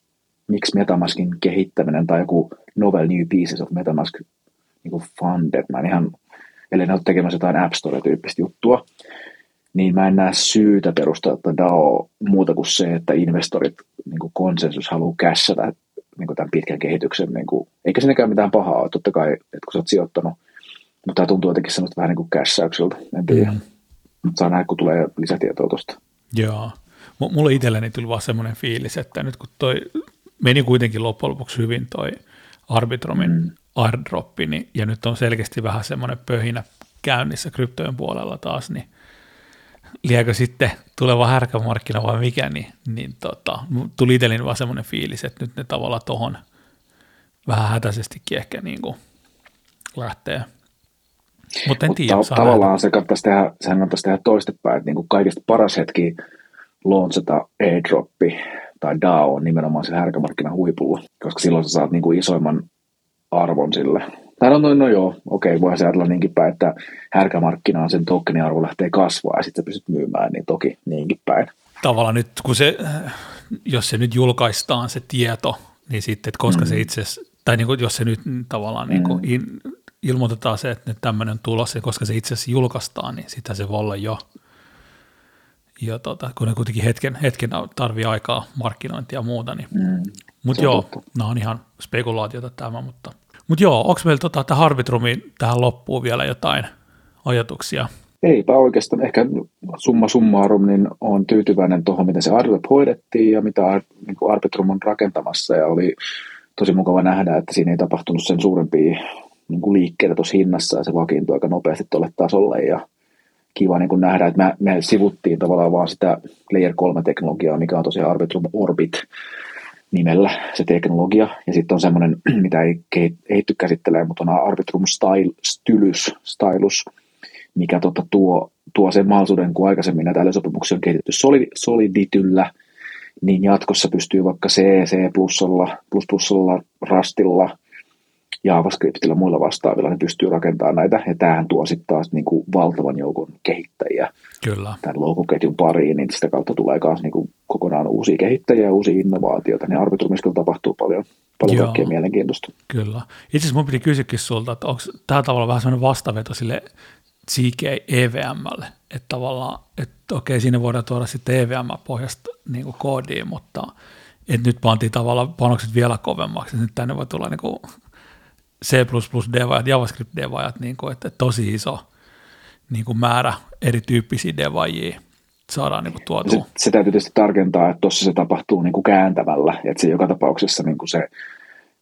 miksi Metamaskin kehittäminen tai joku novel new pieces of Metamask niin kuin funded, mä en ihan, ellei ne ole tekemässä jotain App Store-tyyppistä juttua, niin mä en näe syytä perustaa että DAO muuta kuin se, että investorit niin kuin konsensus haluaa kässätä niin kuin tämän pitkän kehityksen, niin kuin, eikä siinäkään mitään pahaa ole, totta kai, että kun sä oot sijoittanut, mutta tämä tuntuu jotenkin semmoista vähän niin kuin kässäykseltä, en tiedä. Mm. Saa nähdä, kun tulee lisätietoa tuosta. Joo. M- mulle itselleni tuli vaan semmoinen fiilis, että nyt kun toi meni kuitenkin loppujen lopuksi hyvin toi Arbitromin mm. Airdroppi, niin, ja nyt on selkeästi vähän semmoinen pöhinä käynnissä kryptojen puolella taas, niin liekö sitten tuleva härkämarkkina vai mikä, niin, niin tota, tuli itselleni vaan semmoinen fiilis, että nyt ne tavallaan tohon vähän hätäisestikin ehkä niin kuin lähtee. Mutta en tiedä. Ta- tavallaan se kannattaisi tehdä, sehän kannattaisi tehdä toistepäin, että niin kuin kaikista paras hetki launchata airdroppi tai DAO nimenomaan se härkämarkkinan huipulla, koska silloin sä saat niin kuin isoimman arvon sille. Tai no, no, no joo, okei, voi se ajatella niinkin päin, että härkämarkkinaan sen tokenin arvo lähtee kasvaa ja sitten sä pystyt myymään, niin toki niinkin päin. Tavallaan nyt, kun se, jos se nyt julkaistaan se tieto, niin sitten, että koska mm. se itse tai niin kuin, jos se nyt tavallaan niin kuin mm. in, ilmoitetaan se, että nyt tämmöinen on tulossa, koska se itse asiassa julkaistaan, niin sitä se voi olla jo, jo tota, kun ne kuitenkin hetken, hetken tarvii aikaa markkinointia ja muuta. Niin. Mm. Mutta joo, nämä on ihan spekulaatiota tämä, mutta, mutta joo, onko meillä tota, tähän Arbitrumiin tähän loppuun vielä jotain ajatuksia? Eipä oikeastaan. Ehkä summa summarum, niin on tyytyväinen tuohon, miten se Arbitrum hoidettiin ja mitä niin Arbitrum on rakentamassa ja oli tosi mukava nähdä, että siinä ei tapahtunut sen suurempia niin kuin liikkeitä tuossa hinnassa ja se vakiintui aika nopeasti tuolle tasolle ja kiva niin kuin nähdä, että me, me sivuttiin tavallaan vaan sitä Layer 3-teknologiaa, mikä on tosiaan Arbitrum Orbit nimellä se teknologia. Ja sitten on semmoinen, mitä ei kehitty käsittelee, mutta on Arbitrum Style, Stylus, Stylus, mikä tota, tuo, tuo sen mahdollisuuden, kun aikaisemmin näitä älysopimuksia on kehitetty Solid, Solidityllä, niin jatkossa pystyy vaikka C, C++, plus plusalla, Rastilla, JavaScriptilla ja muilla vastaavilla, ne pystyy rakentamaan näitä, ja tämähän tuo sitten taas niin kuin valtavan joukon kehittäjiä Kyllä. tämän loukuketjun pariin, niin sitä kautta tulee myös niin kuin kokonaan uusia kehittäjiä ja uusia innovaatioita, niin Arbitrumiskilla tapahtuu paljon, paljon Joo, kaikkea mielenkiintoista. Kyllä. Itse asiassa mun piti kysyäkin sulta, että onko tämä tavalla vähän sellainen vastaveto sille CK EVMlle, että tavallaan, että okei, siinä voidaan tuoda sitten EVM-pohjasta niin koodiin, mutta että nyt pantiin tavallaan panokset vielä kovemmaksi, että nyt tänne voi tulla niin kuin C++ devaajat, JavaScript devaajat, niin kuin, että tosi iso niin kuin määrä erityyppisiä devaajia saadaan niin kuin tuotua. Se, se täytyy tietysti tarkentaa, että tuossa se tapahtuu niin kuin kääntämällä, että se joka tapauksessa niin kuin se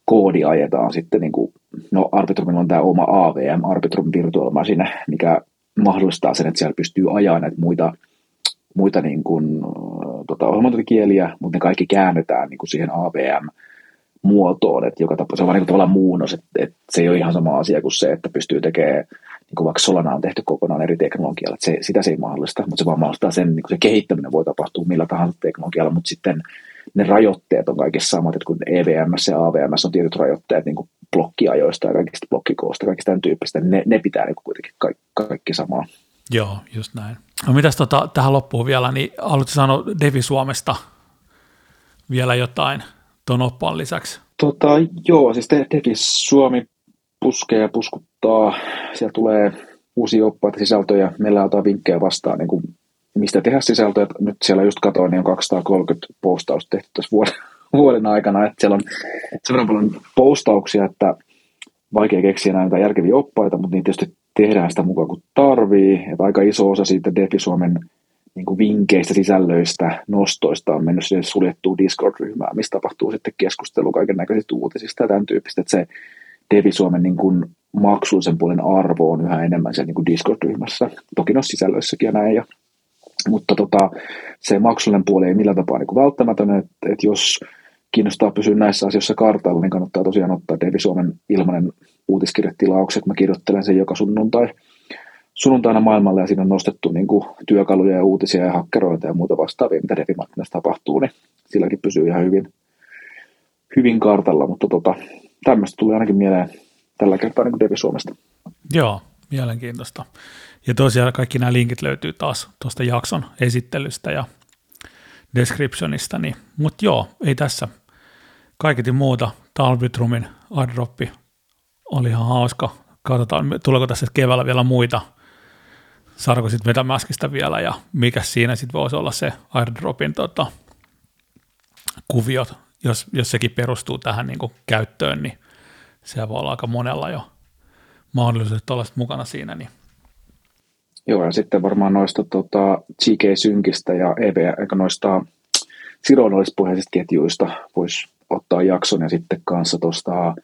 koodi ajetaan sitten, niin kuin, no Arbitrumilla on tämä oma AVM, Arbitrum Virtual Machine, mikä mahdollistaa sen, että siellä pystyy ajamaan näitä muita, muita niin kuin, tota, ohjelmointikieliä, mutta ne kaikki käännetään niin kuin siihen AVM muotoon, että joka tapauksessa se on vaan niin tavallaan muunnos, että, että, se ei ole ihan sama asia kuin se, että pystyy tekemään, niin kuin vaikka Solana on tehty kokonaan eri teknologialla, että se, sitä se ei mahdollista, mutta se vaan mahdollistaa sen, niin kuin se kehittäminen voi tapahtua millä tahansa teknologialla, mutta sitten ne rajoitteet on kaikissa samat, että kun EVMS ja AVMS on tietyt rajoitteet niin kuin blokkiajoista ja kaikista blokkikoosta, kaikista tämän tyyppistä, ne, ne pitää niin kuin kuitenkin kaikki, kaikki samaa. Joo, just näin. No mitäs tota, tähän loppuun vielä, niin haluatko sanoa Devi Suomesta vielä jotain tuon oppaan lisäksi? Tota, joo, siis Devi Suomi puskee ja puskuttaa. Siellä tulee uusia oppaita sisältöjä. Meillä otetaan vinkkejä vastaan niin kuin mistä tehdä sisältöä. Nyt siellä just katoin, niin on 230 postausta tehty tässä vuoden, vuoden aikana, että siellä on sen verran paljon postauksia, että vaikea keksiä näitä järkeviä oppaita, mutta niitä tietysti tehdään sitä mukaan kuin tarvii. Että aika iso osa siitä Defi Suomen niin kuin vinkkeistä, sisällöistä, nostoista on mennyt sinne suljettuun Discord-ryhmään, missä tapahtuu sitten keskustelu kaiken näköisistä uutisista ja tämän tyyppistä, että se Devi Suomen niin kuin maksullisen puolen arvo on yhä enemmän siellä niin kuin Discord-ryhmässä. Toki no sisällöissäkin ja näin, ja mutta tota, se maksullinen puoli ei millään tapaa niin välttämätön, että, että jos kiinnostaa pysyä näissä asioissa kartalla, niin kannattaa tosiaan ottaa Devi Suomen ilmainen uutiskirjatilaukset. Mä kirjoittelen sen joka sunnuntai, sunnuntaina maailmalle ja siinä on nostettu niin kuin, työkaluja ja uutisia ja hakkeroita ja muuta vastaavia, mitä Devi tapahtuu, niin silläkin pysyy ihan hyvin, hyvin kartalla, mutta tota, tämmöistä tulee ainakin mieleen tällä kertaa niin Devi Suomesta. Joo, mielenkiintoista. Ja tosiaan kaikki nämä linkit löytyy taas tuosta jakson esittelystä ja descriptionista, niin, mutta joo, ei tässä kaiketi muuta. Talvitrumin airdroppi oli ihan hauska. Katsotaan, tuleeko tässä keväällä vielä muita. Saadaanko sitten Metamaskista vielä ja mikä siinä sitten voisi olla se airdropin tota, kuviot, jos, jos sekin perustuu tähän niin kuin käyttöön, niin se voi olla aika monella jo mahdollisuudet olla mukana siinä. Niin. Joo, ja sitten varmaan noista tota, GK-synkistä ja EV, eikä noista sidonnollispohjaisista ketjuista voisi ottaa jakson ja sitten kanssa tuosta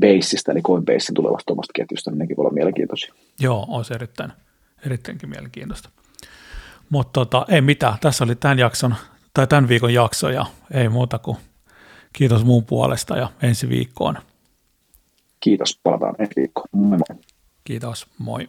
Baseista, eli Coinbasein tulevasta omasta ketjusta, niin nekin voi olla mielenkiintoisia. Joo, olisi erittäin, erittäinkin mielenkiintoista. Mutta tota, ei mitään, tässä oli tämän jakson, tai tämän viikon jakso, ja ei muuta kuin kiitos muun puolesta ja ensi viikkoon. Kiitos, palataan ensi viikkoon. Moi moi. Kiitos, moi.